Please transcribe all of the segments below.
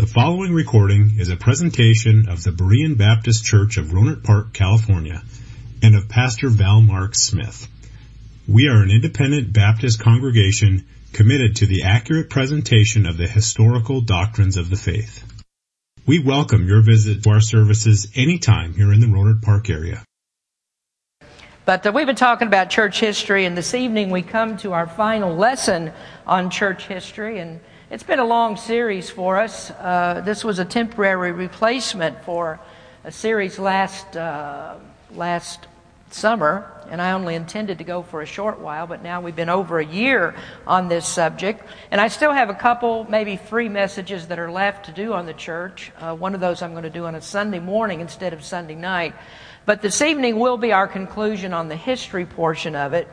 The following recording is a presentation of the Berean Baptist Church of Rohnert Park, California, and of Pastor Val Mark Smith. We are an independent Baptist congregation committed to the accurate presentation of the historical doctrines of the faith. We welcome your visit to our services anytime here in the Rohnert Park area. But uh, we've been talking about church history, and this evening we come to our final lesson on church history. And it's been a long series for us. Uh, this was a temporary replacement for a series last uh, last summer, and I only intended to go for a short while, but now we've been over a year on this subject. And I still have a couple, maybe three messages that are left to do on the church. Uh, one of those I'm going to do on a Sunday morning instead of Sunday night. But this evening will be our conclusion on the history portion of it.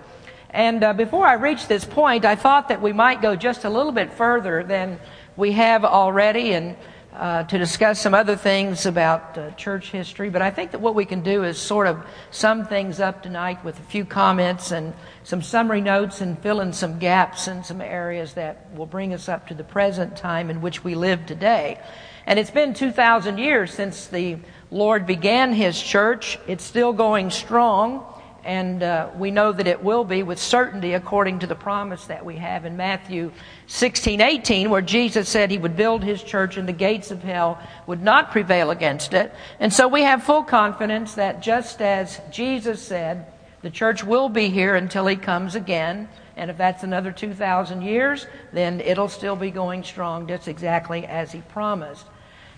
And uh, before I reach this point, I thought that we might go just a little bit further than we have already and uh, to discuss some other things about uh, church history. But I think that what we can do is sort of sum things up tonight with a few comments and some summary notes and fill in some gaps in some areas that will bring us up to the present time in which we live today. And it's been 2,000 years since the Lord began His church. It's still going strong and uh, we know that it will be with certainty according to the promise that we have in Matthew 16, 18, where Jesus said he would build his church and the gates of hell would not prevail against it. And so we have full confidence that just as Jesus said, the church will be here until he comes again. And if that's another 2,000 years, then it'll still be going strong just exactly as he promised.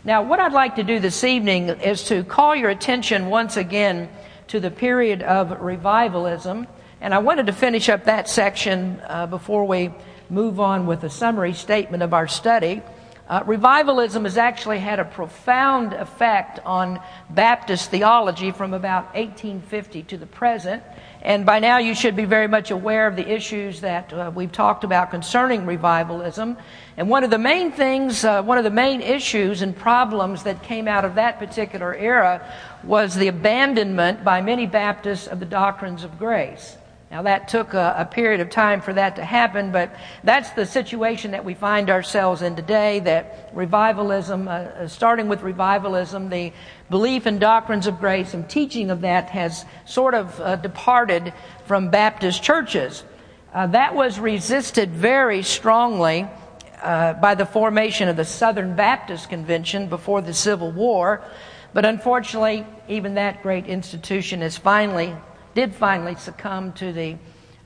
Now, what I'd like to do this evening is to call your attention once again to the period of revivalism. And I wanted to finish up that section uh, before we move on with a summary statement of our study. Uh, revivalism has actually had a profound effect on Baptist theology from about 1850 to the present. And by now, you should be very much aware of the issues that uh, we've talked about concerning revivalism. And one of the main things, uh, one of the main issues and problems that came out of that particular era was the abandonment by many Baptists of the doctrines of grace. Now, that took a, a, period of time for that to happen, but that's the situation that we find ourselves in today that revivalism, uh, uh, starting with revivalism, the belief in doctrines of grace and teaching of that has sort of uh, departed from Baptist churches. Uh, that was resisted very strongly uh, by the formation of the Southern Baptist Convention before the Civil War. But unfortunately, even that great institution has finally did finally succumb to the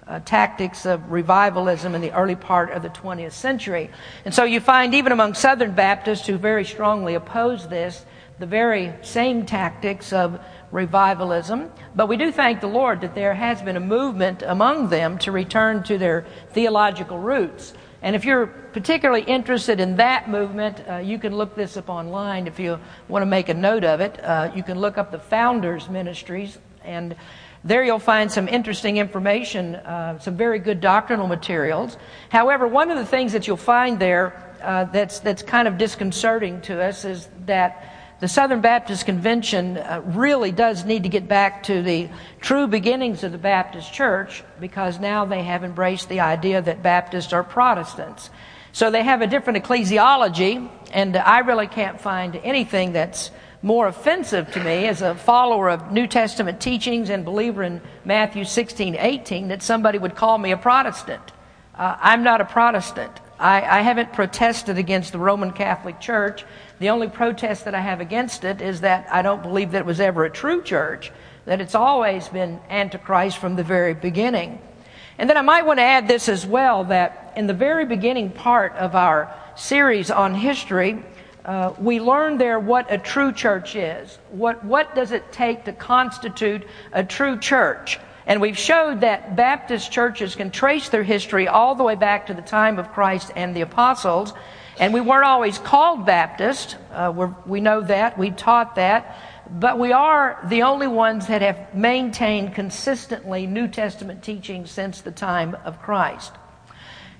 uh, tactics of revivalism in the early part of the 20th century. And so you find, even among Southern Baptists who very strongly oppose this, the very same tactics of revivalism. But we do thank the Lord that there has been a movement among them to return to their theological roots. And if you're particularly interested in that movement, uh, you can look this up online if you want to make a note of it. Uh, you can look up the Founders Ministries and there you'll find some interesting information, uh, some very good doctrinal materials. However, one of the things that you'll find there uh, that's, that's kind of disconcerting to us is that the Southern Baptist Convention uh, really does need to get back to the true beginnings of the Baptist Church because now they have embraced the idea that Baptists are Protestants. So they have a different ecclesiology, and I really can't find anything that's more offensive to me as a follower of New Testament teachings and believer in Matthew 16, 18, that somebody would call me a Protestant. Uh, I'm not a Protestant. I, I haven't protested against the Roman Catholic Church. The only protest that I have against it is that I don't believe that it was ever a true church, that it's always been Antichrist from the very beginning. And then I might want to add this as well that in the very beginning part of our series on history, uh, we learn there what a true church is. What, what does it take to constitute a true church? And we've showed that Baptist churches can trace their history all the way back to the time of Christ and the apostles. And we weren't always called Baptist. Uh, we know that. We taught that. But we are the only ones that have maintained consistently New Testament teaching since the time of Christ.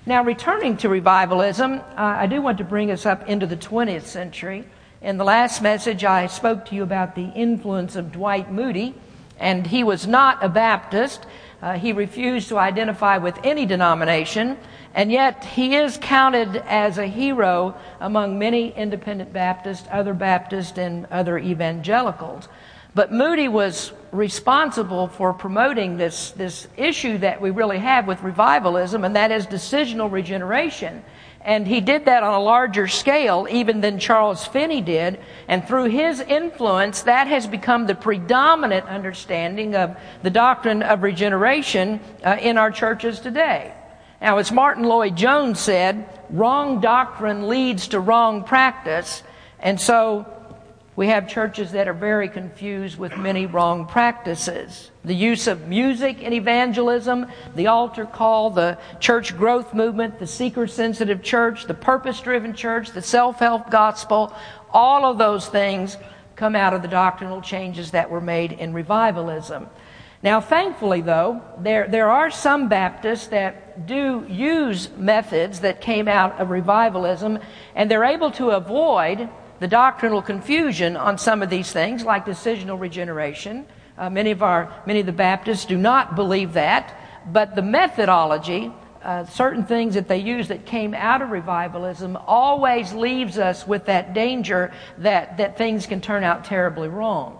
Now, returning to revivalism, uh, I do want to bring us up into the 20th century. In the last message, I spoke to you about the influence of Dwight Moody, and he was not a Baptist. Uh, he refused to identify with any denomination, and yet he is counted as a hero among many independent Baptists, other Baptists, and other evangelicals. But Moody was responsible for promoting this, this issue that we really have with revivalism, and that is decisional regeneration. And he did that on a larger scale even than Charles Finney did. And through his influence, that has become the predominant understanding of the doctrine of regeneration uh, in our churches today. Now, as Martyn Lloyd-Jones said, wrong doctrine leads to wrong practice. And so we have churches that are very confused with many wrong practices. The use of music in evangelism, the altar call, the church growth movement, the seeker sensitive church, the purpose driven church, the self help gospel, all of those things come out of the doctrinal changes that were made in revivalism. Now, thankfully, though, there, there are some Baptists that do use methods that came out of revivalism, and they're able to avoid the doctrinal confusion on some of these things, like decisional regeneration. Uh, many of our many of the Baptists do not believe that, but the methodology, uh, certain things that they use that came out of revivalism, always leaves us with that danger that that things can turn out terribly wrong.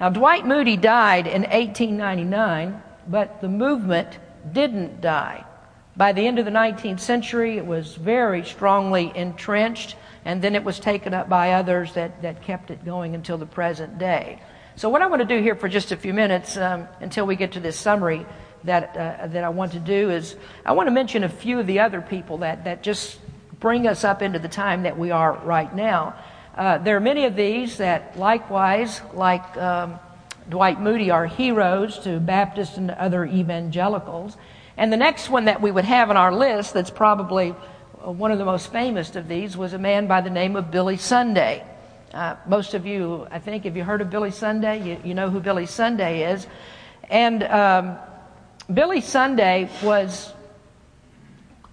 Now, Dwight Moody died in 1899, but the movement didn't die. By the end of the 19th century, it was very strongly entrenched and then it was taken up by others that, that kept it going until the present day. So, what I want to do here for just a few minutes um, until we get to this summary that, uh, that I want to do is I want to mention a few of the other people that, that just bring us up into the time that we are right now. Uh, there are many of these that, likewise, like um, Dwight Moody, are heroes to Baptists and other evangelicals. And the next one that we would have on our list that's probably one of the most famous of these was a man by the name of Billy Sunday. Uh, most of you, I think, have you heard of Billy Sunday, you, you know who Billy Sunday is. And um, Billy Sunday was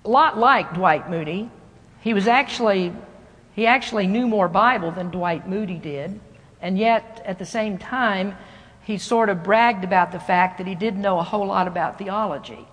a lot like Dwight Moody. He was actually, he actually knew more Bible than Dwight Moody did. And yet, at the same time, he sort of bragged about the fact that he didn't know a whole lot about theology.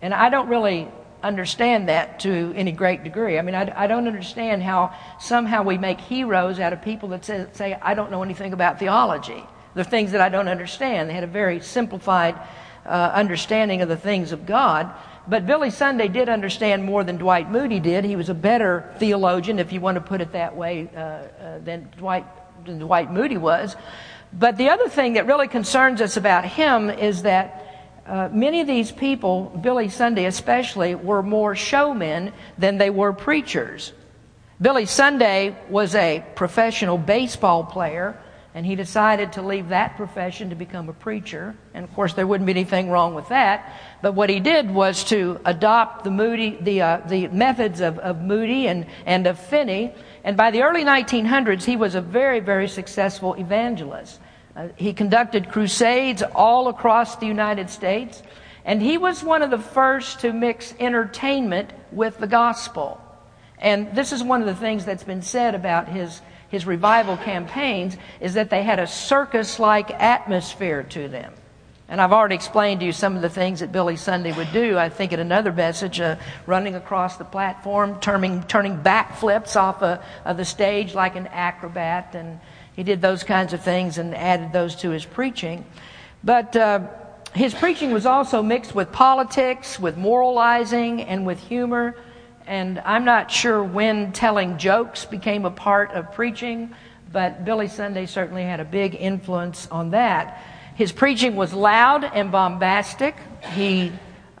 And I don't really understand that to any great degree. I mean, I, I, don't understand how somehow we make heroes out of people that say, say, I don't know anything about theology. They're things that I don't understand. They had a very simplified uh, understanding of the things of God. But Billy Sunday did understand more than Dwight Moody did. He was a better theologian, if you want to put it that way, uh, uh, than, Dwight, than Dwight Moody was. But the other thing that really concerns us about him is that uh, many of these people, Billy Sunday especially, were more showmen than they were preachers. Billy Sunday was a professional baseball player, and he decided to leave that profession to become a preacher. And of course, there wouldn't be anything wrong with that. But what he did was to adopt the Moody, the, uh, the methods of, of Moody and, and of Finney. And by the early 1900s, he was a very, very successful evangelist. Uh, he conducted crusades all across the United States, and he was one of the first to mix entertainment with the gospel. And this is one of the things that's been said about his, his revival campaigns is that they had a circus-like atmosphere to them. And I've already explained to you some of the things that Billy Sunday would do. I think in another message, uh, running across the platform, turning, turning backflips off of, of the stage like an acrobat, and he did those kinds of things and added those to his preaching. But uh, his preaching was also mixed with politics, with moralizing, and with humor. And I'm not sure when telling jokes became a part of preaching, but Billy Sunday certainly had a big influence on that. His preaching was loud and bombastic. He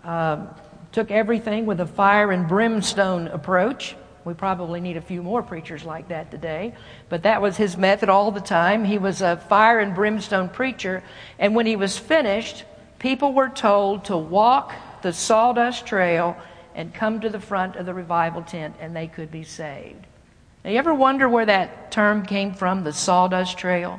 uh, took everything with a fire and brimstone approach. We probably need a few more preachers like that today. But that was his method all the time. He was a fire and brimstone preacher. And when he was finished, people were told to walk the sawdust trail and come to the front of the revival tent and they could be saved. Now, you ever wonder where that term came from, the sawdust trail?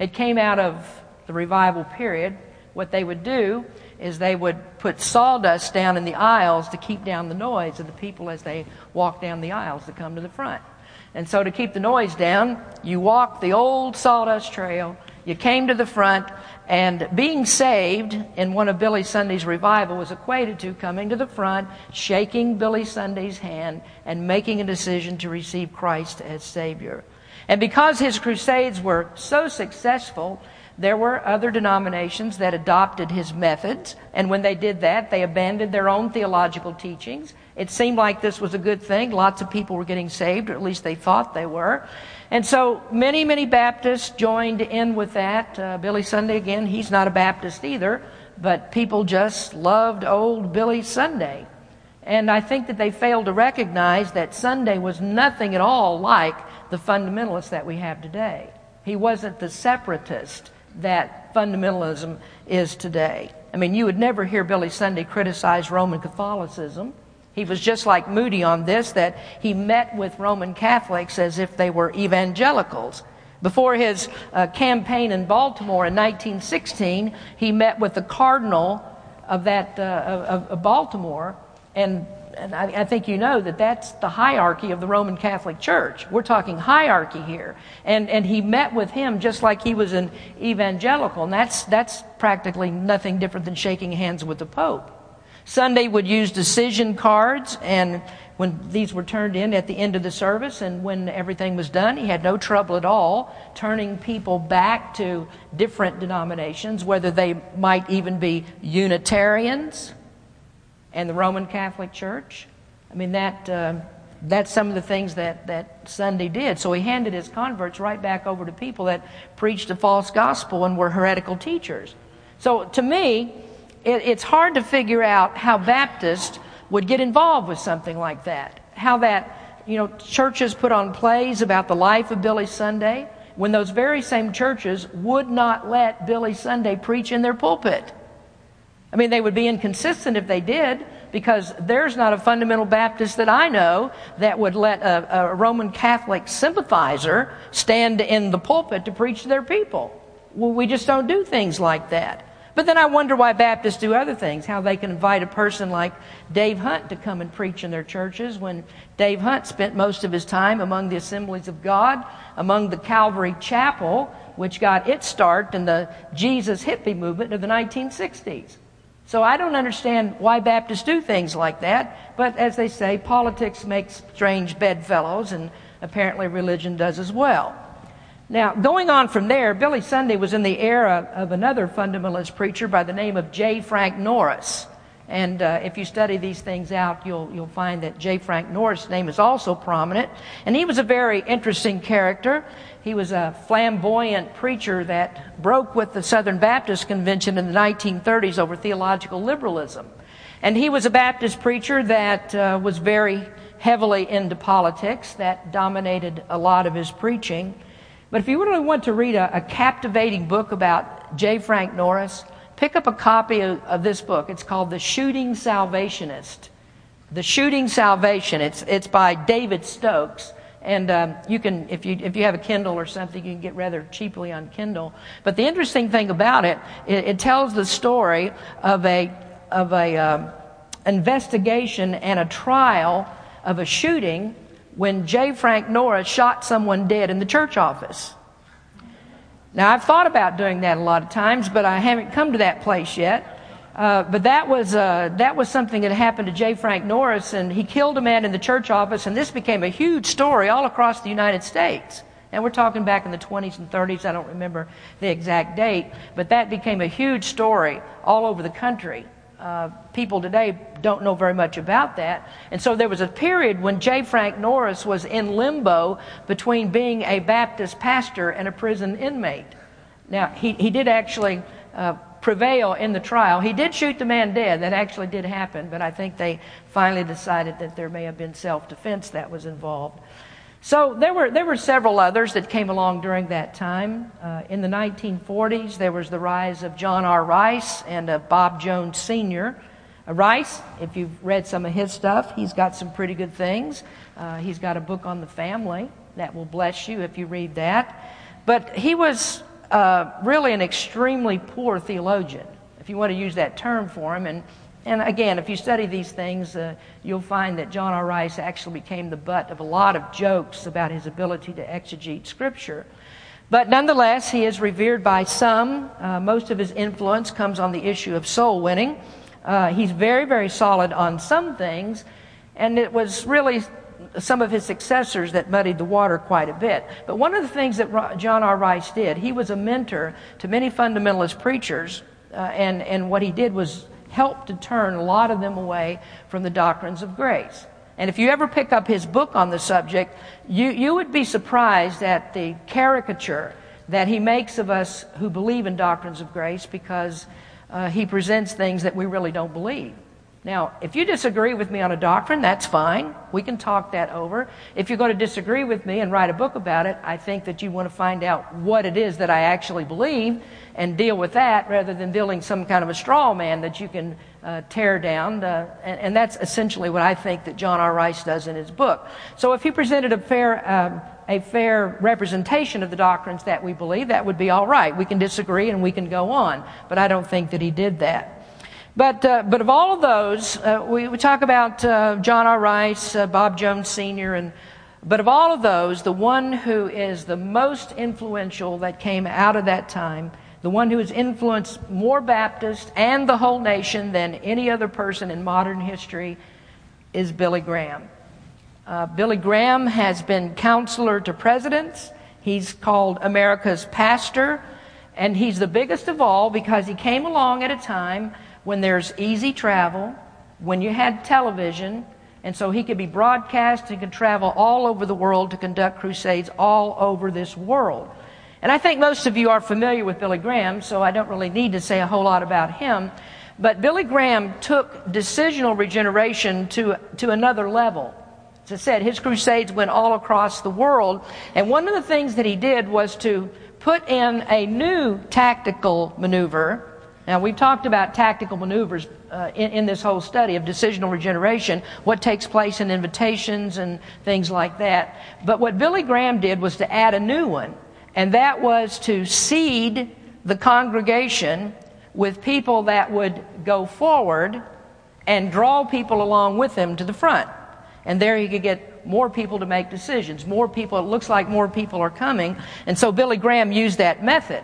It came out of the revival period. What they would do is they would put sawdust down in the aisles to keep down the noise of the people as they walk down the aisles to come to the front. And so to keep the noise down, you walk the old sawdust trail you came to the front, and being saved in one of Billy Sunday's revival was equated to coming to the front, shaking Billy Sunday's hand, and making a decision to receive Christ as Savior. And because his crusades were so successful, there were other denominations that adopted his methods, and when they did that, they abandoned their own theological teachings. It seemed like this was a good thing. Lots of people were getting saved, or at least they thought they were. And so many, many Baptists joined in with that. Uh, Billy Sunday, again, he's not a Baptist either, but people just loved old Billy Sunday. And I think that they failed to recognize that Sunday was nothing at all like the fundamentalists that we have today. He wasn't the separatist that fundamentalism is today. I mean, you would never hear Billy Sunday criticize Roman Catholicism. He was just like Moody on this, that he met with Roman Catholics as if they were evangelicals. Before his uh, campaign in Baltimore in 1916, he met with the cardinal of that uh, of, of, Baltimore, and, and I, I, think you know that that's the hierarchy of the Roman Catholic Church. We're talking hierarchy here, and and he met with him just like he was an evangelical, and that's that's practically nothing different than shaking hands with the Pope. Sunday would use decision cards, and when these were turned in at the end of the service and when everything was done, he had no trouble at all turning people back to different denominations, whether they might even be Unitarians and the Roman Catholic Church. I mean, that. Uh, that's some of the things that, that Sunday did. So he handed his converts right back over to people that preached a false gospel and were heretical teachers. So to me, it, it's hard to figure out how Baptists would get involved with something like that. How that, you know, churches put on plays about the life of Billy Sunday when those very same churches would not let Billy Sunday preach in their pulpit. I mean, they would be inconsistent if they did, because there's not a fundamental Baptist that I know that would let a, a, Roman Catholic sympathizer stand in the pulpit to preach to their people. Well, we just don't do things like that. But then I wonder why Baptists do other things, how they can invite a person like Dave Hunt to come and preach in their churches when Dave Hunt spent most of his time among the assemblies of God, among the Calvary Chapel, which got its start in the Jesus hippie movement of the 1960s. So I don't understand why Baptists do things like that, but as they say, politics makes strange bedfellows, and apparently religion does as well. Now, going on from there, Billy Sunday was in the era of another fundamentalist preacher by the name of J. Frank Norris. And uh, if you study these things out, you'll, you'll find that J. Frank Norris' name is also prominent. And he was a very interesting character. He was a flamboyant preacher that broke with the Southern Baptist Convention in the 1930s over theological liberalism. And he was a Baptist preacher that uh, was very heavily into politics, that dominated a lot of his preaching. But if you really want to read a, a captivating book about J. Frank Norris, pick up a copy of, of, this book. It's called The Shooting Salvationist. The Shooting Salvation. It's, it's by David Stokes. And um, you can, if you, if you have a Kindle or something, you can get rather cheaply on Kindle. But the interesting thing about it, it, it tells the story of a, of a um, investigation and a trial of a shooting when J. Frank Norris shot someone dead in the church office. Now, I've thought about doing that a lot of times, but I haven't come to that place yet. Uh, but that was, uh, that was something that happened to J. Frank Norris, and he killed a man in the church office, and this became a huge story all across the United States. And we're talking back in the 20s and 30s, I don't remember the exact date, but that became a huge story all over the country. Uh, people today don't know very much about that. And so there was a period when J. Frank Norris was in limbo between being a Baptist pastor and a prison inmate. Now, he, he did actually uh, prevail in the trial. He did shoot the man dead. That actually did happen, but I think they finally decided that there may have been self defense that was involved. So there were, there were several others that came along during that time. Uh, in the 1940s, there was the rise of John R. Rice and of Bob Jones Sr. Uh, Rice, if you've read some of his stuff, he's got some pretty good things. Uh, he's got a book on the family that will bless you if you read that. But he was uh, really an extremely poor theologian, if you want to use that term for him. And and again, if you study these things, uh, you'll find that John R. Rice actually became the butt of a lot of jokes about his ability to exegete Scripture. But nonetheless, he is revered by some. Uh, most of his influence comes on the issue of soul winning. Uh, he's very, very solid on some things, and it was really some of his successors that muddied the water quite a bit. But one of the things that John R. Rice did, he was a mentor to many fundamentalist preachers, uh, and, and what he did was help to turn a lot of them away from the doctrines of grace. And if you ever pick up his book on the subject, you, you would be surprised at the caricature that he makes of us who believe in doctrines of grace because uh, he presents things that we really don't believe. Now, if you disagree with me on a doctrine, that's fine. We can talk that over. If you're going to disagree with me and write a book about it, I think that you want to find out what it is that I actually believe and deal with that rather than building some kind of a straw man that you can uh, tear down. Uh, and, and, that's essentially what I think that John R. Rice does in his book. So if he presented a fair, um, a fair representation of the doctrines that we believe, that would be all right. We can disagree and we can go on. But I don't think that he did that. But, uh, but of all of those, uh, we, we talk about uh, John R. Rice, uh, Bob Jones Sr., and, but of all of those, the one who is the most influential that came out of that time, the one who has influenced more Baptists and the whole nation than any other person in modern history, is Billy Graham. Uh, Billy Graham has been counselor to presidents. He's called America's pastor. And he's the biggest of all because he came along at a time when there's easy travel, when you had television, and so he could be broadcast and could travel all over the world to conduct crusades all over this world. And I think most of you are familiar with Billy Graham, so I don't really need to say a whole lot about him. But Billy Graham took decisional regeneration to, to another level. As I said, his crusades went all across the world. And one of the things that he did was to put in a new tactical maneuver now, we've talked about tactical maneuvers uh, in, in, this whole study of decisional regeneration, what takes place in invitations and things like that. But what Billy Graham did was to add a new one, and that was to seed the congregation with people that would go forward and draw people along with them to the front. And there he could get more people to make decisions. More people, it looks like more people are coming. And so Billy Graham used that method.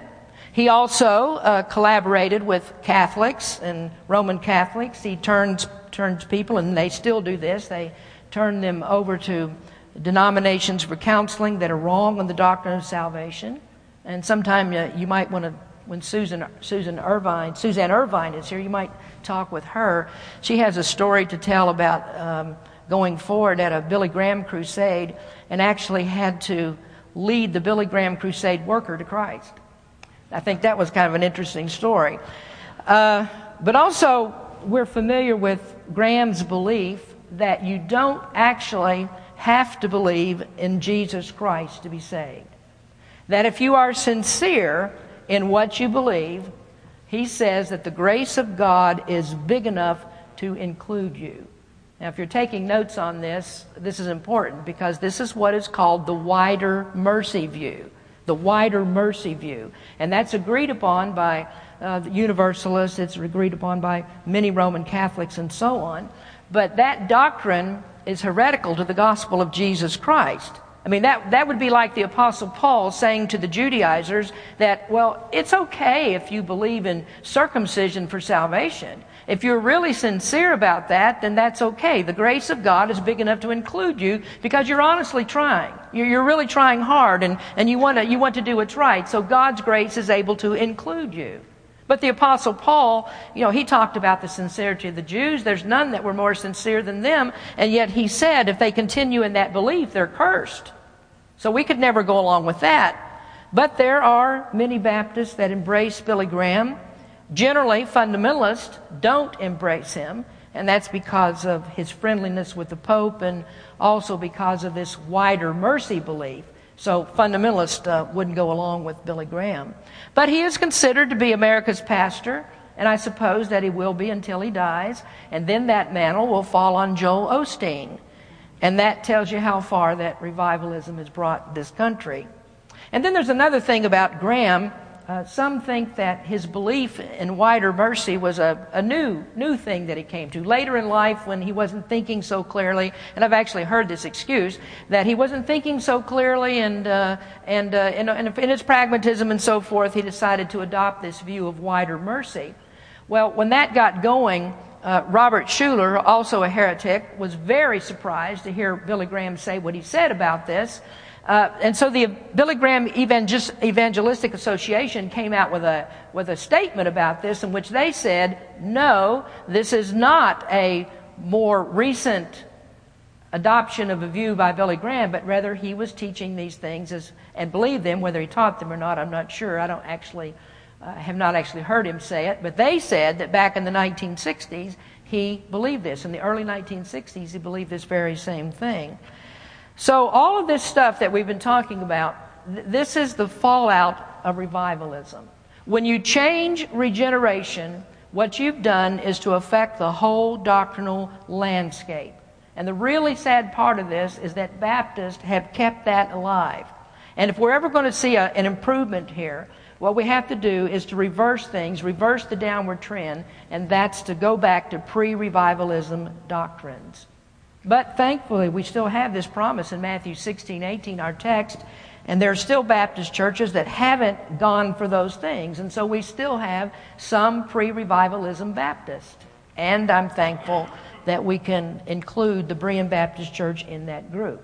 He also uh, collaborated with Catholics and Roman Catholics. He turns, turns people, and they still do this, they turn them over to denominations for counseling that are wrong on the doctrine of salvation. And sometime uh, you might want to, when Susan, Susan Irvine, Suzanne Irvine is here, you might talk with her. She has a story to tell about um, going forward at a Billy Graham crusade and actually had to lead the Billy Graham crusade worker to Christ. I think that was kind of an interesting story. Uh, but also, we're familiar with Graham's belief that you don't actually have to believe in Jesus Christ to be saved. That if you are sincere in what you believe, he says that the grace of God is big enough to include you. Now, if you're taking notes on this, this is important because this is what is called the wider mercy view the wider mercy view. And that's agreed upon by uh, Universalists, it's agreed upon by many Roman Catholics, and so on. But that doctrine is heretical to the gospel of Jesus Christ. I mean, that, that would be like the Apostle Paul saying to the Judaizers that, well, it's okay if you believe in circumcision for salvation. If you're really sincere about that, then that's okay. The grace of God is big enough to include you because you're honestly trying. You're, you're really trying hard and, and you, want to, you want to do what's right. So God's grace is able to include you. But the apostle Paul, you know, he talked about the sincerity of the Jews. There's none that were more sincere than them. And yet he said if they continue in that belief, they're cursed. So we could never go along with that. But there are many Baptists that embrace Billy Graham. Generally, fundamentalists don't embrace him, and that's because of his friendliness with the Pope and also because of this wider mercy belief. So fundamentalists uh, wouldn't go along with Billy Graham. But he is considered to be America's pastor, and I suppose that he will be until he dies, and then that mantle will fall on Joel Osteen. And that tells you how far that revivalism has brought this country. And then there's another thing about Graham uh, some think that his belief in wider mercy was a, a new, new thing that he came to. Later in life, when he wasn't thinking so clearly, and I've actually heard this excuse, that he wasn't thinking so clearly and, uh, and, uh, in, in his pragmatism and so forth, he decided to adopt this view of wider mercy. Well, when that got going, uh, Robert Schuller, also a heretic, was very surprised to hear Billy Graham say what he said about this. Uh, and so the Billy Graham Evangelistic Association came out with a, with a statement about this in which they said, no, this is not a more recent adoption of a view by Billy Graham, but rather he was teaching these things as, and believed them, whether he taught them or not, I'm not sure. I don't actually, uh, have not actually heard him say it, but they said that back in the 1960s, he believed this. In the early 1960s, he believed this very same thing. So, all of this stuff that we've been talking about, th- this is the fallout of revivalism. When you change regeneration, what you've done is to affect the whole doctrinal landscape. And the really sad part of this is that Baptists have kept that alive. And if we're ever going to see a, an improvement here, what we have to do is to reverse things, reverse the downward trend, and that's to go back to pre revivalism doctrines. But thankfully, we still have this promise in Matthew 16, 18, our text, and there are still Baptist churches that haven't gone for those things. And so we still have some pre revivalism Baptist. And I'm thankful that we can include the Berean Baptist Church in that group.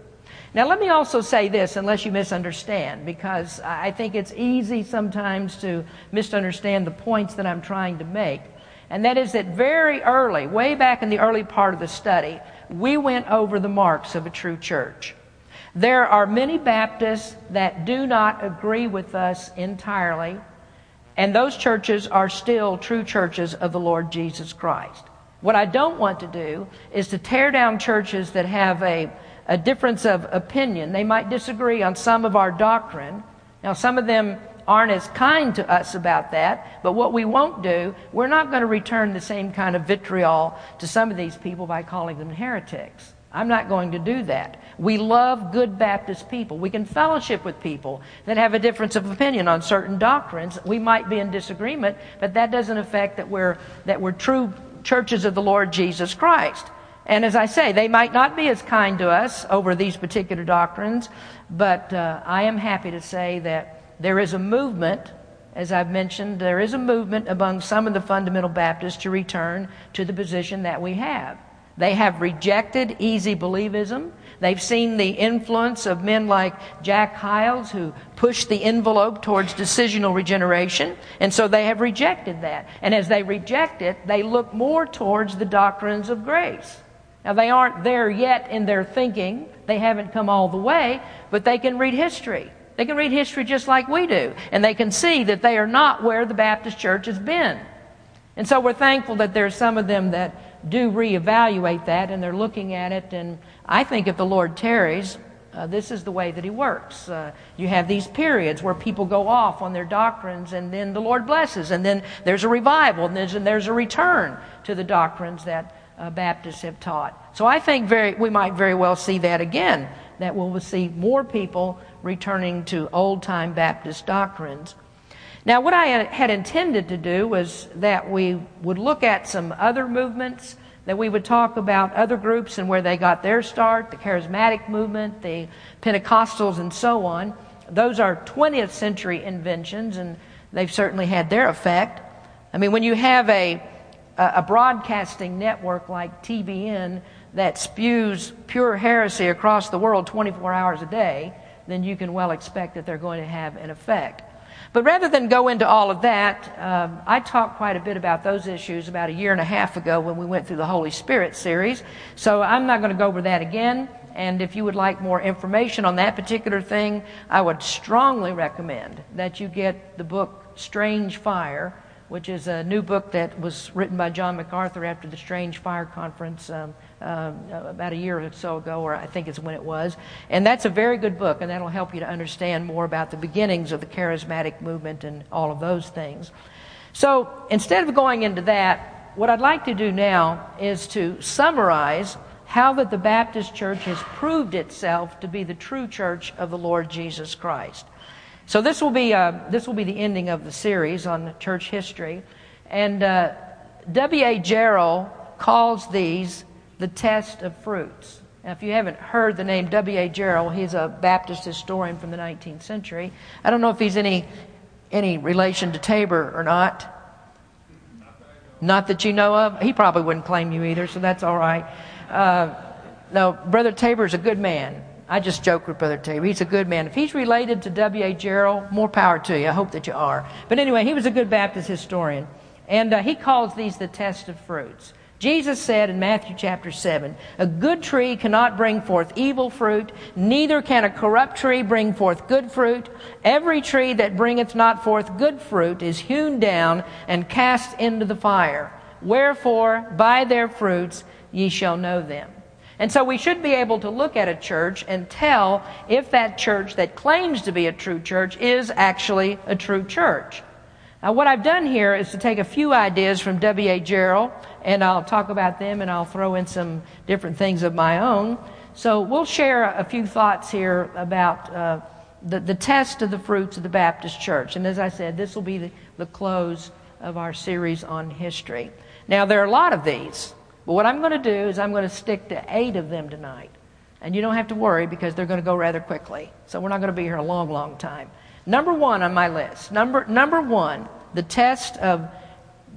Now, let me also say this, unless you misunderstand, because I think it's easy sometimes to misunderstand the points that I'm trying to make. And that is that very early, way back in the early part of the study, we went over the marks of a true church. There are many Baptists that do not agree with us entirely, and those churches are still true churches of the Lord Jesus Christ. What I don't want to do is to tear down churches that have a, a difference of opinion. They might disagree on some of our doctrine. Now, some of them aren't as kind to us about that. But what we won't do, we're not going to return the same kind of vitriol to some of these people by calling them heretics. I'm not going to do that. We love good Baptist people. We can fellowship with people that have a difference of opinion on certain doctrines. We might be in disagreement, but that doesn't affect that we're, that we're true churches of the Lord Jesus Christ. And as I say, they might not be as kind to us over these particular doctrines, but uh, I am happy to say that there is a movement, as I've mentioned, there is a movement among some of the fundamental Baptists to return to the position that we have. They have rejected easy believism. They've seen the influence of men like Jack Hyles, who pushed the envelope towards decisional regeneration, and so they have rejected that. And as they reject it, they look more towards the doctrines of grace. Now, they aren't there yet in their thinking, they haven't come all the way, but they can read history. They can read history just like we do, and they can see that they are not where the Baptist church has been. And so we're thankful that there are some of them that do reevaluate that and they're looking at it. And I think if the Lord tarries, uh, this is the way that He works. Uh, you have these periods where people go off on their doctrines, and then the Lord blesses, and then there's a revival, and there's, and there's a return to the doctrines that uh, Baptists have taught. So I think very, we might very well see that again, that we'll see more people returning to old time Baptist doctrines. Now, what I had intended to do was that we would look at some other movements, that we would talk about other groups and where they got their start, the charismatic movement, the Pentecostals, and so on. Those are 20th century inventions, and they've certainly had their effect. I mean, when you have a, a broadcasting network like TBN that spews pure heresy across the world 24 hours a day, then you can well expect that they're going to have an effect. But rather than go into all of that, um, I talked quite a bit about those issues about a year and a half ago when we went through the Holy Spirit series. So I'm not going to go over that again. And if you would like more information on that particular thing, I would strongly recommend that you get the book Strange Fire, which is a new book that was written by John MacArthur after the Strange Fire Conference um, um, about a year or so ago, or I think it's when it was. And that's a very good book, and that'll help you to understand more about the beginnings of the charismatic movement and all of those things. So instead of going into that, what I'd like to do now is to summarize how that the Baptist church has proved itself to be the true church of the Lord Jesus Christ. So this will be uh, this will be the ending of the series on church history, and uh, W. A. Jarrell calls these the test of fruits. Now, if you haven't heard the name W. A. Jarrell, he's a Baptist historian from the 19th century. I don't know if he's any any relation to Tabor or not. Not that you know of. He probably wouldn't claim you either, so that's all right. Uh, no, Brother Tabor's a good man. I just joke with Brother Tabor. He's a good man. If he's related to W.A. Jarrell, more power to you. I hope that you are. But anyway, he was a good Baptist historian. And uh, he calls these the test of fruits. Jesus said in Matthew chapter 7, A good tree cannot bring forth evil fruit, neither can a corrupt tree bring forth good fruit. Every tree that bringeth not forth good fruit is hewn down and cast into the fire. Wherefore, by their fruits ye shall know them. And so we should be able to look at a church and tell if that church that claims to be a true church is actually a true church. Now, what I've done here is to take a few ideas from W.A. Jarrell, and I'll talk about them and I'll throw in some different things of my own. So we'll share a few thoughts here about uh, the, the test of the fruits of the Baptist church. And as I said, this will be the, the close of our series on history. Now, there are a lot of these, but what I'm going to do is I'm going to stick to eight of them tonight. And you don't have to worry because they're going to go rather quickly. So we're not going to be here a long, long time. Number one on my list, number, number one, the test of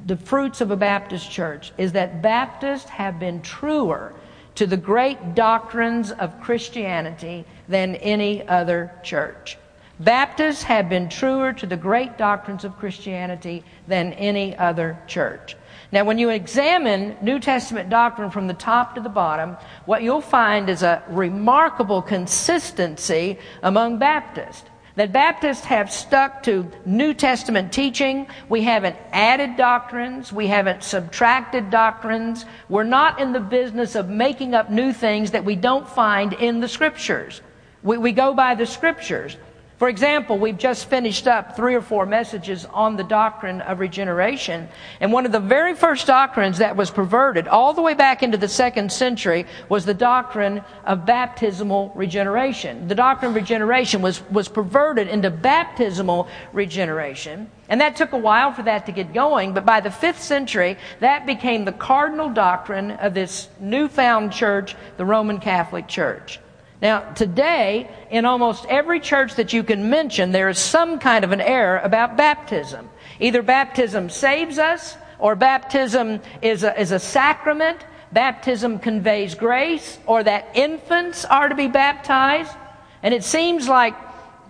the fruits of a Baptist church is that Baptists have been truer to the great doctrines of Christianity than any other church. Baptists have been truer to the great doctrines of Christianity than any other church. Now, when you examine New Testament doctrine from the top to the bottom, what you'll find is a remarkable consistency among Baptists that Baptists have stuck to New Testament teaching. We haven't added doctrines. We haven't subtracted doctrines. We're not in the business of making up new things that we don't find in the Scriptures. We, we go by the Scriptures. For example, we've just finished up three or four messages on the doctrine of regeneration. And one of the very first doctrines that was perverted all the way back into the second century was the doctrine of baptismal regeneration. The doctrine of regeneration was, was perverted into baptismal regeneration. And that took a while for that to get going, but by the fifth century, that became the cardinal doctrine of this newfound church, the Roman Catholic Church. Now, today, in almost every church that you can mention, there is some kind of an error about baptism. Either baptism saves us, or baptism is a, is a sacrament, baptism conveys grace, or that infants are to be baptized. And it seems like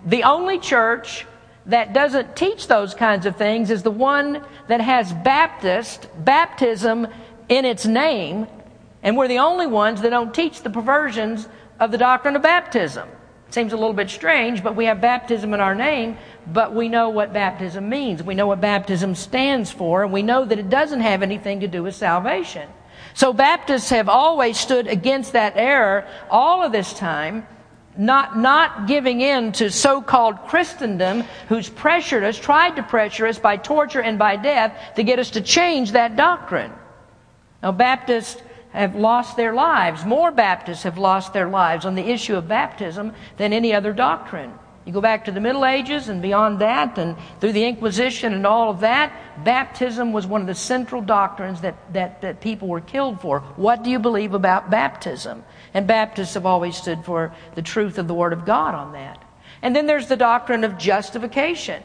the only church that doesn't teach those kinds of things is the one that has Baptist, baptism in its name, and we're the only ones that don't teach the perversions of the doctrine of baptism. Seems a little bit strange, but we have baptism in our name, but we know what baptism means. We know what baptism stands for, and we know that it doesn't have anything to do with salvation. So Baptists have always stood against that error all of this time, not, not giving in to so-called Christendom who's pressured us, tried to pressure us by torture and by death to get us to change that doctrine. Now, Baptists have lost their lives. More Baptists have lost their lives on the issue of baptism than any other doctrine. You go back to the Middle Ages and beyond that, and through the Inquisition and all of that, baptism was one of the central doctrines that, that, that people were killed for. What do you believe about baptism? And Baptists have always stood for the truth of the Word of God on that. And then there's the doctrine of justification.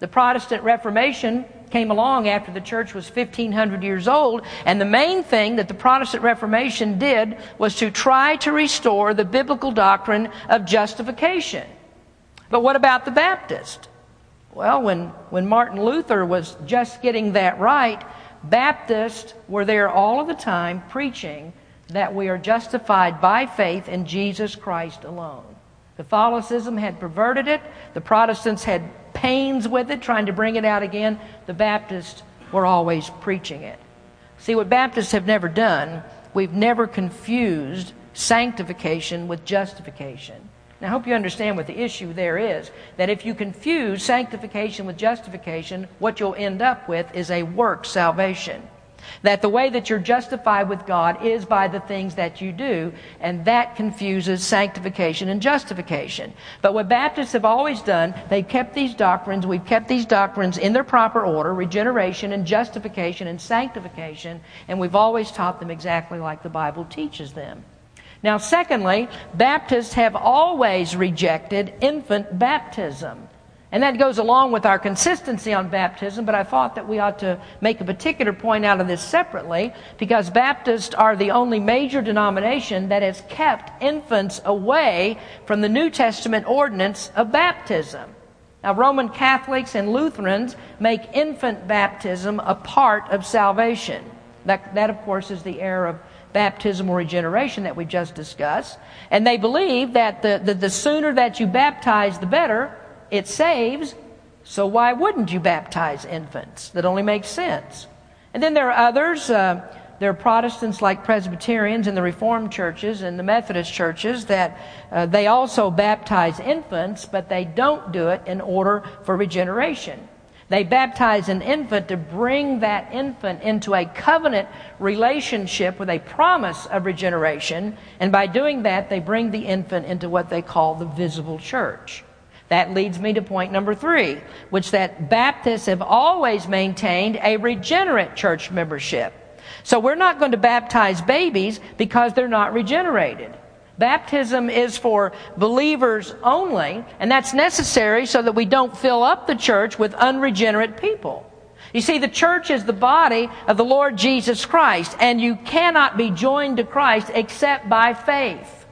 The Protestant Reformation came along after the church was 1500 years old, and the main thing that the Protestant Reformation did was to try to restore the biblical doctrine of justification. But what about the Baptist? Well, when, when Martin Luther was just getting that right, Baptists were there all of the time preaching that we are justified by faith in Jesus Christ alone. Catholicism had perverted it. The Protestants had pains with it, trying to bring it out again. The Baptists were always preaching it. See, what Baptists have never done, we've never confused sanctification with justification. Now, I hope you understand what the issue there is. That if you confuse sanctification with justification, what you'll end up with is a work salvation. That the way that you're justified with God is by the things that you do, and that confuses sanctification and justification. But what Baptists have always done, they've kept these doctrines, we've kept these doctrines in their proper order regeneration and justification and sanctification, and we've always taught them exactly like the Bible teaches them. Now, secondly, Baptists have always rejected infant baptism. And that goes along with our consistency on baptism, but I thought that we ought to make a particular point out of this separately because Baptists are the only major denomination that has kept infants away from the New Testament ordinance of baptism. Now, Roman Catholics and Lutherans make infant baptism a part of salvation. That, that of course, is the error of baptismal regeneration that we just discussed. And they believe that the, the, the sooner that you baptize, the better it saves, so why wouldn't you baptize infants? That only makes sense. And then there are others. Uh, there are Protestants like Presbyterians in the Reformed churches and the Methodist churches that uh, they also baptize infants, but they don't do it in order for regeneration. They baptize an infant to bring that infant into a covenant relationship with a promise of regeneration, and by doing that, they bring the infant into what they call the visible church. That leads me to point number three, which that Baptists have always maintained a regenerate church membership. So we're not going to baptize babies because they're not regenerated. Baptism is for believers only, and that's necessary so that we don't fill up the church with unregenerate people. You see, the church is the body of the Lord Jesus Christ, and you cannot be joined to Christ except by faith.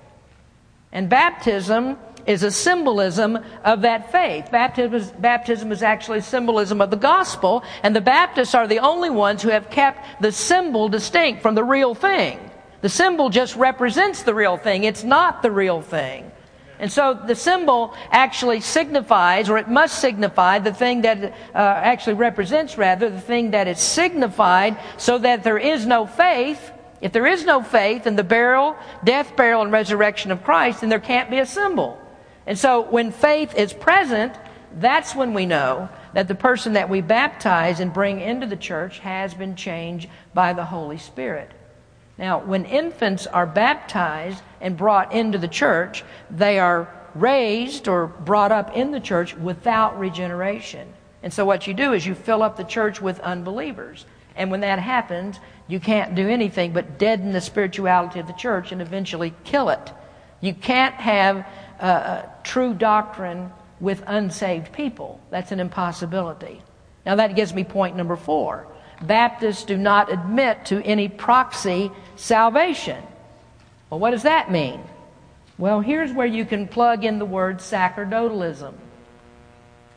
And baptism is a symbolism of that faith. Baptism is, baptism is actually symbolism of the gospel, and the Baptists are the only ones who have kept the symbol distinct from the real thing. The symbol just represents the real thing, it's not the real thing. And so the symbol actually signifies, or it must signify, the thing that uh, actually represents, rather, the thing that is signified, so that there is no faith. If there is no faith in the burial, death, burial, and resurrection of Christ, then there can't be a symbol. And so when faith is present, that's when we know that the person that we baptize and bring into the church has been changed by the Holy Spirit. Now, when infants are baptized and brought into the church, they are raised or brought up in the church without regeneration. And so, what you do is you fill up the church with unbelievers. And when that happens, you can't do anything but deaden the spirituality of the church and eventually kill it. You can't have uh, true doctrine with unsaved people. That's an impossibility. Now, that gives me point number four. Baptists do not admit to any proxy salvation. Well, what does that mean? Well, here's where you can plug in the word sacerdotalism.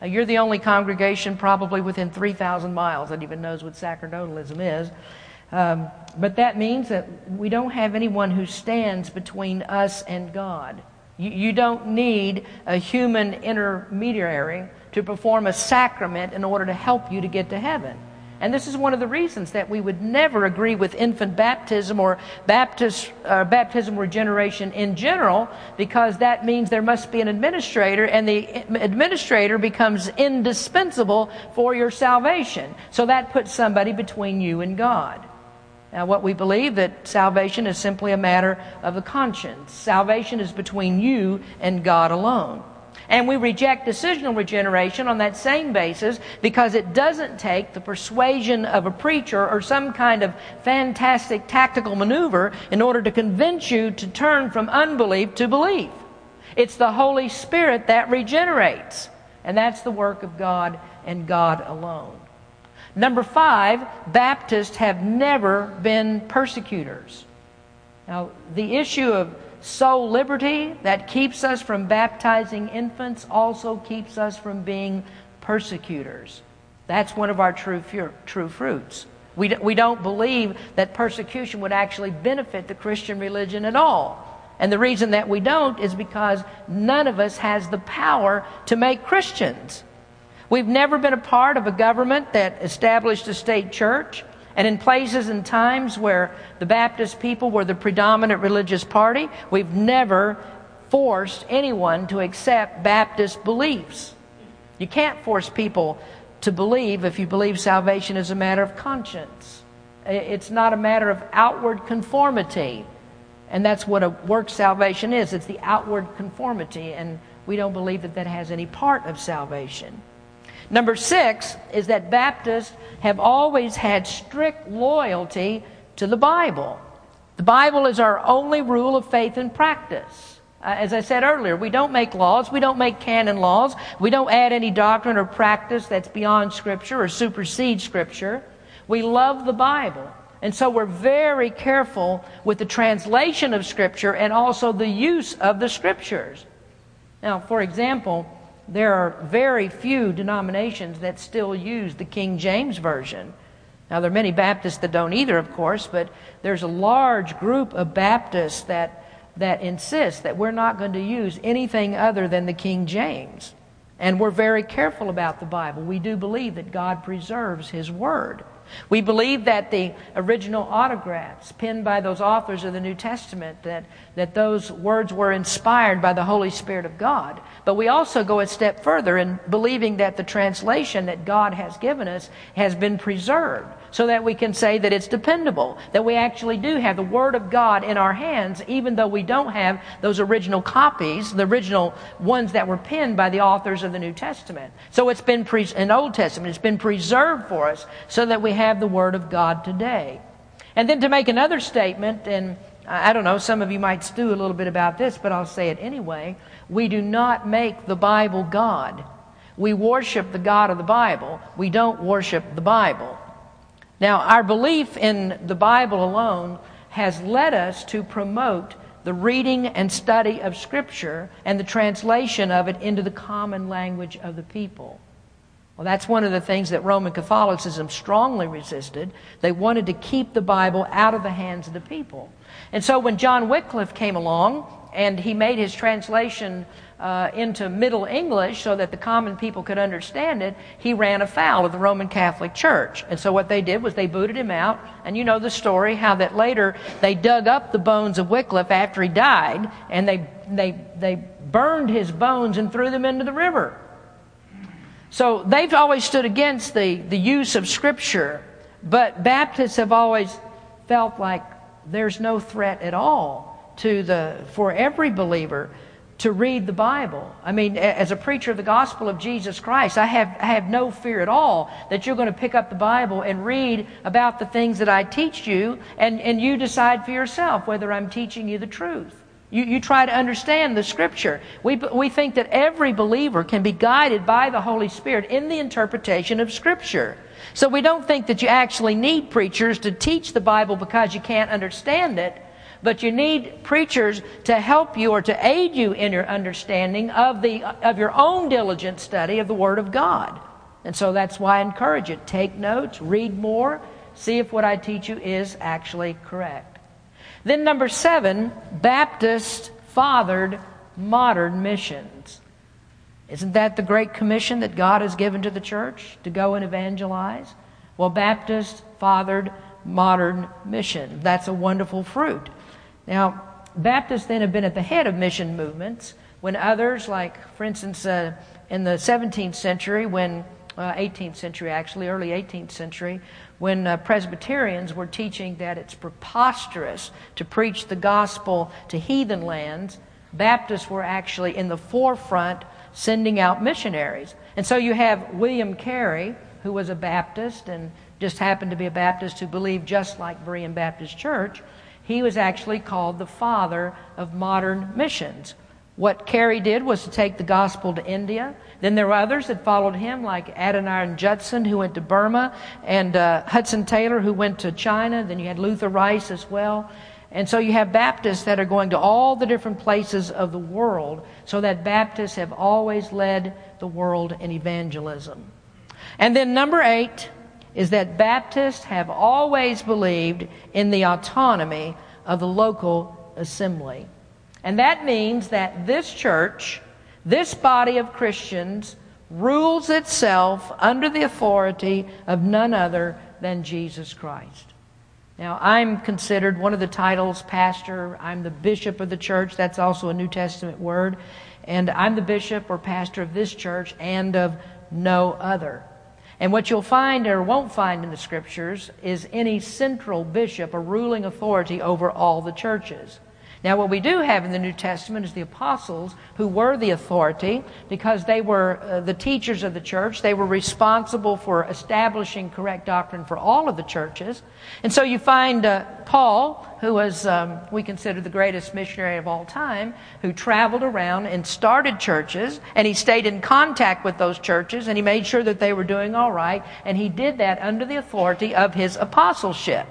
Now, you're the only congregation probably within 3,000 miles that even knows what sacerdotalism is. Um, but that means that we don't have anyone who stands between us and God. You, you don't need a human intermediary to perform a sacrament in order to help you to get to heaven. And this is one of the reasons that we would never agree with infant baptism or Baptist, uh, baptism regeneration in general, because that means there must be an administrator, and the administrator becomes indispensable for your salvation. So that puts somebody between you and God. Now, what we believe that salvation is simply a matter of the conscience. Salvation is between you and God alone. And we reject decisional regeneration on that same basis because it doesn't take the persuasion of a preacher or some kind of fantastic tactical maneuver in order to convince you to turn from unbelief to belief. It's the Holy Spirit that regenerates. And that's the work of God and God alone. Number five, Baptists have never been persecutors. Now, the issue of soul liberty that keeps us from baptizing infants also keeps us from being persecutors. That's one of our true, true fruits. We, we don't believe that persecution would actually benefit the Christian religion at all. And the reason that we don't is because none of us has the power to make Christians. We've never been a part of a government that established a state church. And in places and times where the Baptist people were the predominant religious party, we've never forced anyone to accept Baptist beliefs. You can't force people to believe if you believe salvation is a matter of conscience. It's not a matter of outward conformity. And that's what a work salvation is it's the outward conformity. And we don't believe that that has any part of salvation. Number six is that Baptists have always had strict loyalty to the Bible. The Bible is our only rule of faith and practice. Uh, as I said earlier, we don't make laws, we don't make canon laws, we don't add any doctrine or practice that's beyond Scripture or supersedes Scripture. We love the Bible. And so we're very careful with the translation of Scripture and also the use of the Scriptures. Now, for example, there are very few denominations that still use the King James Version. Now, there are many Baptists that don't either, of course, but there's a large group of Baptists that, that insist that we're not going to use anything other than the King James. And we're very careful about the Bible. We do believe that God preserves His Word. We believe that the original autographs penned by those authors of the New Testament, that, that those words were inspired by the Holy Spirit of God. But we also go a step further in believing that the translation that God has given us has been preserved so that we can say that it's dependable, that we actually do have the Word of God in our hands, even though we don't have those original copies, the original ones that were penned by the authors of the New Testament. So it's been, pre- in Old Testament, it's been preserved for us so that we have the Word of God today. And then to make another statement, and I don't know, some of you might stew a little bit about this, but I'll say it anyway. We do not make the Bible God. We worship the God of the Bible. We don't worship the Bible. Now, our belief in the Bible alone has led us to promote the reading and study of Scripture and the translation of it into the common language of the people. Well, that's one of the things that Roman Catholicism strongly resisted. They wanted to keep the Bible out of the hands of the people. And so when John Wycliffe came along and he made his translation uh, into Middle English so that the common people could understand it, he ran afoul of the Roman Catholic Church. And so what they did was they booted him out. And you know the story how that later they dug up the bones of Wycliffe after he died and they, they, they burned his bones and threw them into the river. So they've always stood against the, the use of Scripture, but Baptists have always felt like there's no threat at all to the, for every believer to read the Bible. I mean, as a preacher of the gospel of Jesus Christ, I have, I have no fear at all that you're going to pick up the Bible and read about the things that I teach you, and, and you decide for yourself whether I'm teaching you the truth. You, you try to understand the Scripture. We, we think that every believer can be guided by the Holy Spirit in the interpretation of Scripture. So we don't think that you actually need preachers to teach the Bible because you can't understand it but you need preachers to help you or to aid you in your understanding of, the, of your own diligent study of the Word of God. And so that's why I encourage it. take notes, read more, see if what I teach you is actually correct. Then, number seven, Baptist fathered modern missions. Isn't that the great commission that God has given to the church to go and evangelize? Well, Baptist fathered modern mission. That's a wonderful fruit. Now, Baptists then have been at the head of mission movements when others, like, for instance, uh, in the 17th century, when, uh, 18th century actually, early 18th century, when uh, Presbyterians were teaching that it's preposterous to preach the gospel to heathen lands, Baptists were actually in the forefront sending out missionaries. And so you have William Carey, who was a Baptist and just happened to be a Baptist who believed just like Berean Baptist Church. He was actually called the father of modern missions. What Carey did was to take the gospel to India. Then there were others that followed him, like Adoniram Judson, who went to Burma, and uh, Hudson Taylor, who went to China. Then you had Luther Rice as well. And so you have Baptists that are going to all the different places of the world, so that Baptists have always led the world in evangelism. And then number eight, is that Baptists have always believed in the autonomy of the local assembly. And that means that this church, this body of Christians, rules itself under the authority of none other than Jesus Christ. Now, I'm considered one of the titles pastor. I'm the bishop of the church. That's also a New Testament word. And I'm the bishop or pastor of this church and of no other. And what you'll find or won't find in the scriptures is any central bishop or ruling authority over all the churches. Now, what we do have in the New Testament is the apostles who were the authority because they were uh, the teachers of the church. They were responsible for establishing correct doctrine for all of the churches. And so you find uh, Paul, who was, um, we consider the greatest missionary of all time, who traveled around and started churches, and he stayed in contact with those churches, and he made sure that they were doing all right, and he did that under the authority of his apostleship.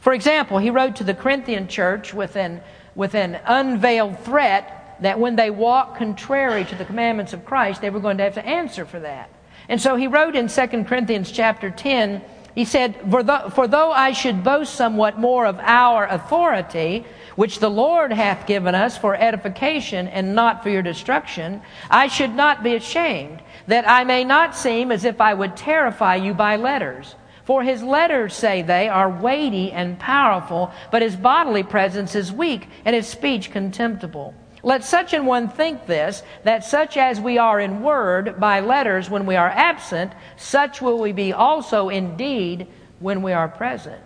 For example, he wrote to the Corinthian church within with an unveiled threat that when they walked contrary to the commandments of Christ, they were going to have to answer for that. And so he wrote in 2 Corinthians chapter 10, he said, for, for though I should boast somewhat more of our authority, which the Lord hath given us for edification and not for your destruction, I should not be ashamed, that I may not seem as if I would terrify you by letters. For his letters, say they, are weighty and powerful, but his bodily presence is weak, and his speech contemptible. Let such an one think this, that such as we are in word by letters when we are absent, such will we be also in deed when we are present.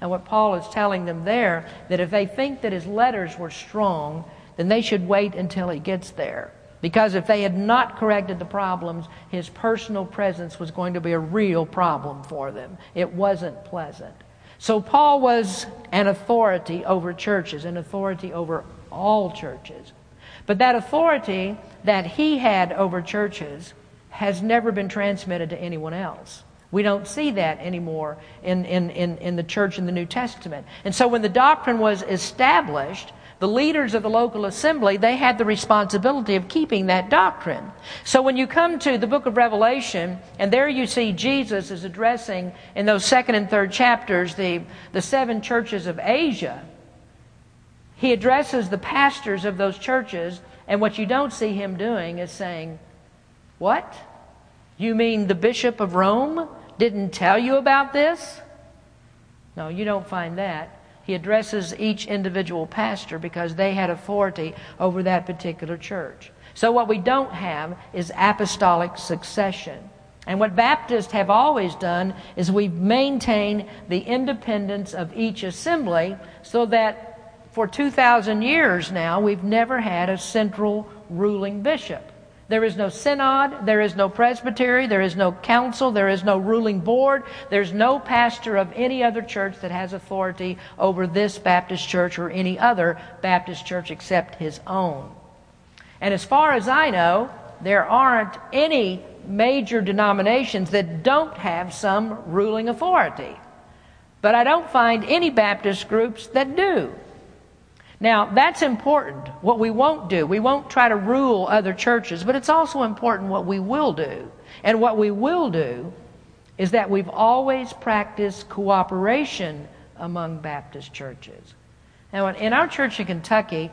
And what Paul is telling them there, that if they think that his letters were strong, then they should wait until he gets there. Because if they had not corrected the problems, his personal presence was going to be a real problem for them. It wasn't pleasant. So Paul was an authority over churches, an authority over all churches. But that authority that he had over churches has never been transmitted to anyone else. We don't see that anymore in, in, in, in the church in the New Testament. And so when the doctrine was established, the leaders of the local assembly, they had the responsibility of keeping that doctrine. So when you come to the book of Revelation, and there you see Jesus is addressing in those second and third chapters the, the seven churches of Asia, he addresses the pastors of those churches, and what you don't see him doing is saying, What? You mean the Bishop of Rome didn't tell you about this? No, you don't find that. He addresses each individual pastor because they had authority over that particular church. So, what we don't have is apostolic succession. And what Baptists have always done is we've maintained the independence of each assembly so that for 2,000 years now we've never had a central ruling bishop. There is no synod, there is no presbytery, there is no council, there is no ruling board, there's no pastor of any other church that has authority over this Baptist church or any other Baptist church except his own. And as far as I know, there aren't any major denominations that don't have some ruling authority. But I don't find any Baptist groups that do. Now, that's important, what we won't do. We won't try to rule other churches, but it's also important what we will do. And what we will do is that we've always practiced cooperation among Baptist churches. Now, in our church in Kentucky,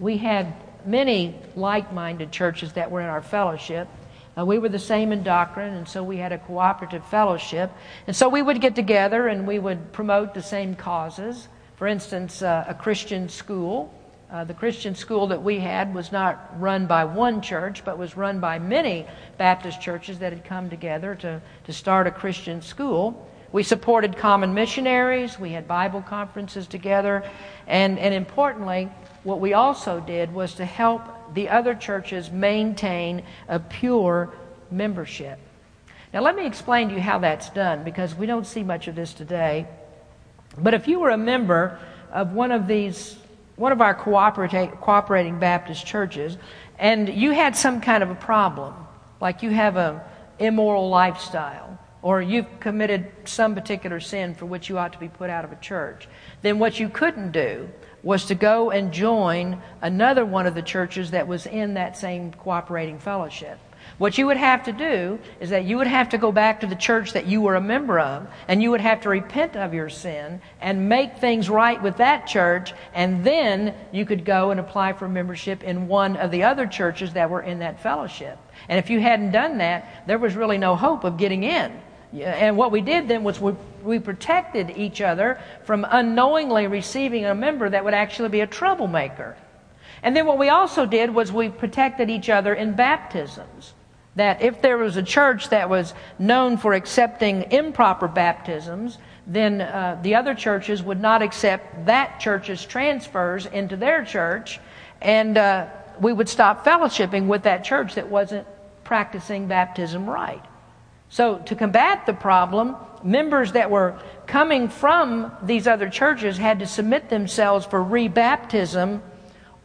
we had many like minded churches that were in our fellowship. Uh, we were the same in doctrine, and so we had a cooperative fellowship. And so we would get together and we would promote the same causes. For instance, uh, a Christian school. Uh, the Christian school that we had was not run by one church, but was run by many Baptist churches that had come together to, to start a Christian school. We supported common missionaries, we had Bible conferences together, and, and importantly, what we also did was to help the other churches maintain a pure membership. Now, let me explain to you how that's done because we don't see much of this today. But if you were a member of one of these, one of our cooperating Baptist churches, and you had some kind of a problem, like you have an immoral lifestyle, or you've committed some particular sin for which you ought to be put out of a church, then what you couldn't do was to go and join another one of the churches that was in that same cooperating fellowship. What you would have to do is that you would have to go back to the church that you were a member of, and you would have to repent of your sin and make things right with that church, and then you could go and apply for membership in one of the other churches that were in that fellowship. And if you hadn't done that, there was really no hope of getting in. And what we did then was we, we protected each other from unknowingly receiving a member that would actually be a troublemaker. And then what we also did was we protected each other in baptisms. That if there was a church that was known for accepting improper baptisms, then uh, the other churches would not accept that church's transfers into their church, and uh, we would stop fellowshipping with that church that wasn't practicing baptism right. So, to combat the problem, members that were coming from these other churches had to submit themselves for rebaptism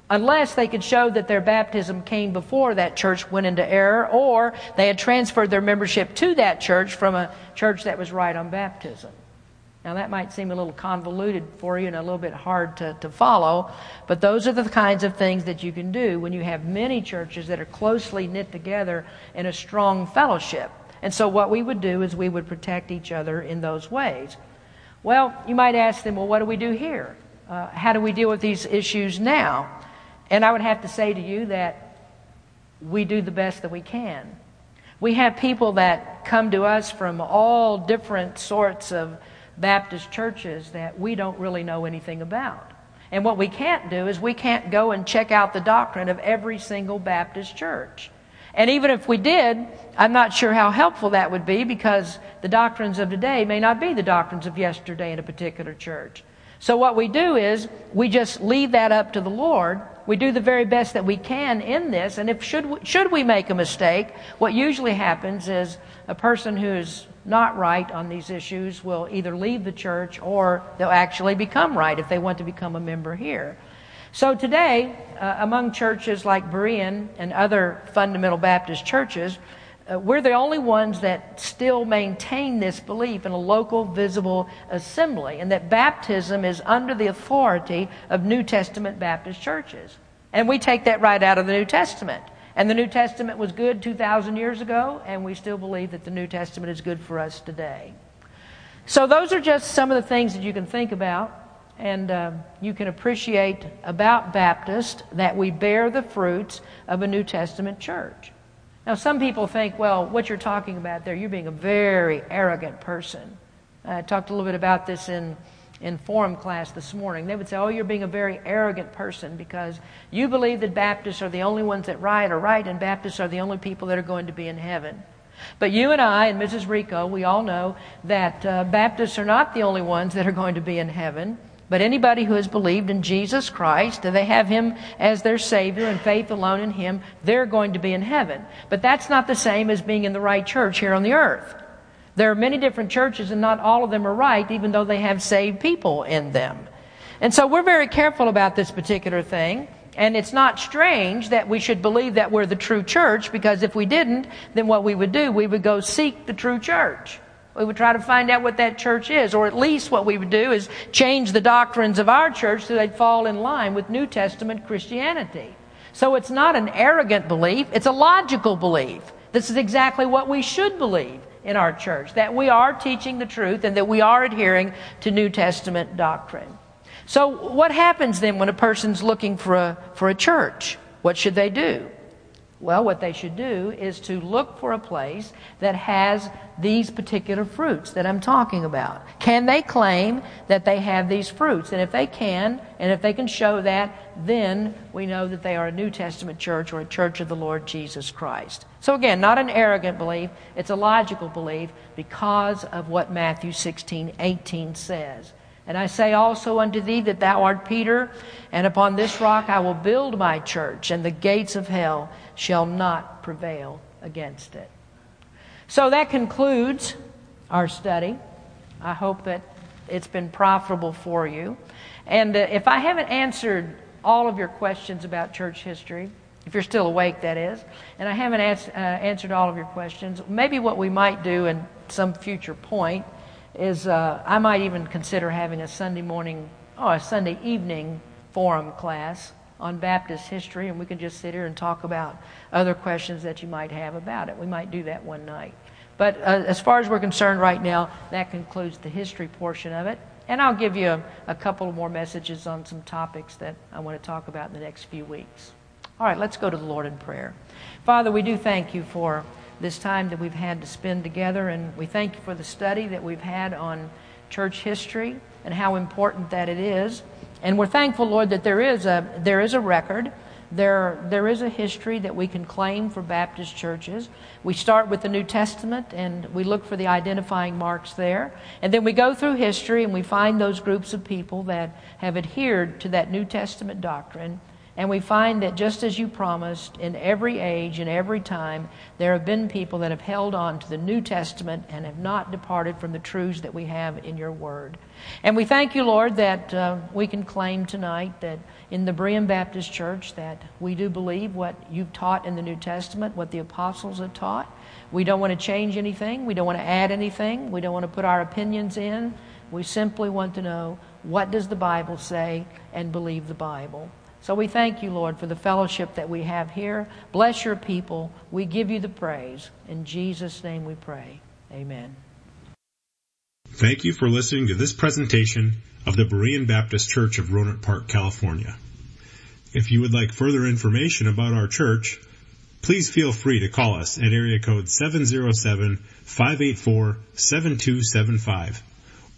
unless they could show that their baptism came before that church went into error or they had transferred their membership to that church from a church that was right on baptism. Now, that might seem a little convoluted for you and a little bit hard to, to follow, but those are the kinds of things that you can do when you have many churches that are closely knit together in a strong fellowship. And so, what we would do is we would protect each other in those ways. Well, you might ask them, well, what do we do here? Uh, how do we deal with these issues now? And I would have to say to you that we do the best that we can. We have people that come to us from all different sorts of Baptist churches that we don't really know anything about. And what we can't do is we can't go and check out the doctrine of every single Baptist church. And even if we did, I'm not sure how helpful that would be because the doctrines of today may not be the doctrines of yesterday in a particular church. So what we do is we just leave that up to the Lord. We do the very best that we can in this, and if should we, should we make a mistake, what usually happens is a person who's not right on these issues will either leave the church or they'll actually become right if they want to become a member here. So today, uh, among churches like Berean and other fundamental Baptist churches, uh, we're the only ones that still maintain this belief in a local visible assembly and that baptism is under the authority of New Testament Baptist churches. And we take that right out of the New Testament. And the New Testament was good 2,000 years ago, and we still believe that the New Testament is good for us today. So, those are just some of the things that you can think about and uh, you can appreciate about Baptist that we bear the fruits of a New Testament church. Now, some people think, well, what you're talking about there, you're being a very arrogant person. I talked a little bit about this in in forum class this morning, they would say, Oh, you're being a very arrogant person because you believe that Baptists are the only ones that right are right, and Baptists are the only people that are going to be in heaven. But you and I and Mrs. Rico, we all know that uh, Baptists are not the only ones that are going to be in heaven. But anybody who has believed in Jesus Christ, they have Him as their Savior and faith alone in Him, they're going to be in heaven. But that's not the same as being in the right church here on the earth. There are many different churches, and not all of them are right, even though they have saved people in them. And so we're very careful about this particular thing. And it's not strange that we should believe that we're the true church, because if we didn't, then what we would do, we would go seek the true church. We would try to find out what that church is, or at least what we would do is change the doctrines of our church so they'd fall in line with New Testament Christianity. So it's not an arrogant belief, it's a logical belief. This is exactly what we should believe in our church, that we are teaching the truth and that we are adhering to New Testament doctrine. So, what happens then when a person's looking for a, for a church? What should they do? Well, what they should do is to look for a place that has these particular fruits that I'm talking about. Can they claim that they have these fruits? And if they can, and if they can show that, then we know that they are a New Testament church or a church of the Lord Jesus Christ. So again, not an arrogant belief, it's a logical belief because of what Matthew 16, 18 says. And I say also unto thee that thou art Peter, and upon this rock I will build my church, and the gates of hell shall not prevail against it. So that concludes our study. I hope that it's been profitable for you. And uh, if I haven't answered all of your questions about church history, if you're still awake, that is, and I haven't ans- uh, answered all of your questions, maybe what we might do in some future point is uh, I might even consider having a Sunday morning or a Sunday evening forum class on Baptist history, and we can just sit here and talk about other questions that you might have about it. We might do that one night. But uh, as far as we're concerned right now, that concludes the history portion of it. And I'll give you a, a couple more messages on some topics that I want to talk about in the next few weeks. All right, let's go to the Lord in prayer. Father, we do thank you for this time that we've had to spend together, and we thank you for the study that we've had on church history and how important that it is. And we're thankful, Lord, that there is a, there is a record there, there is a history that we can claim for Baptist churches. We start with the New Testament and we look for the identifying marks there. And then we go through history and we find those groups of people that have adhered to that New Testament doctrine. And we find that just as you promised, in every age and every time, there have been people that have held on to the New Testament and have not departed from the truths that we have in your Word. And we thank you, Lord, that uh, we can claim tonight that in the Berean Baptist Church that we do believe what you've taught in the New Testament, what the apostles have taught. We don't want to change anything. We don't want to add anything. We don't want to put our opinions in. We simply want to know what does the Bible say and believe the Bible. So we thank you, Lord, for the fellowship that we have here. Bless your people. We give you the praise. In Jesus' name we pray. Amen. Thank you for listening to this presentation of the Berean Baptist Church of Rohnert Park, California. If you would like further information about our church, please feel free to call us at area code 707-584-7275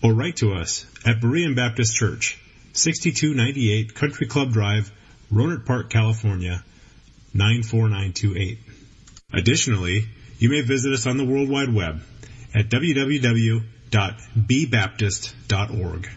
or write to us at Berean Baptist Church, 6298 Country Club Drive, Rohnert Park, California, 94928. Additionally, you may visit us on the World Wide Web at www.bbaptist.org.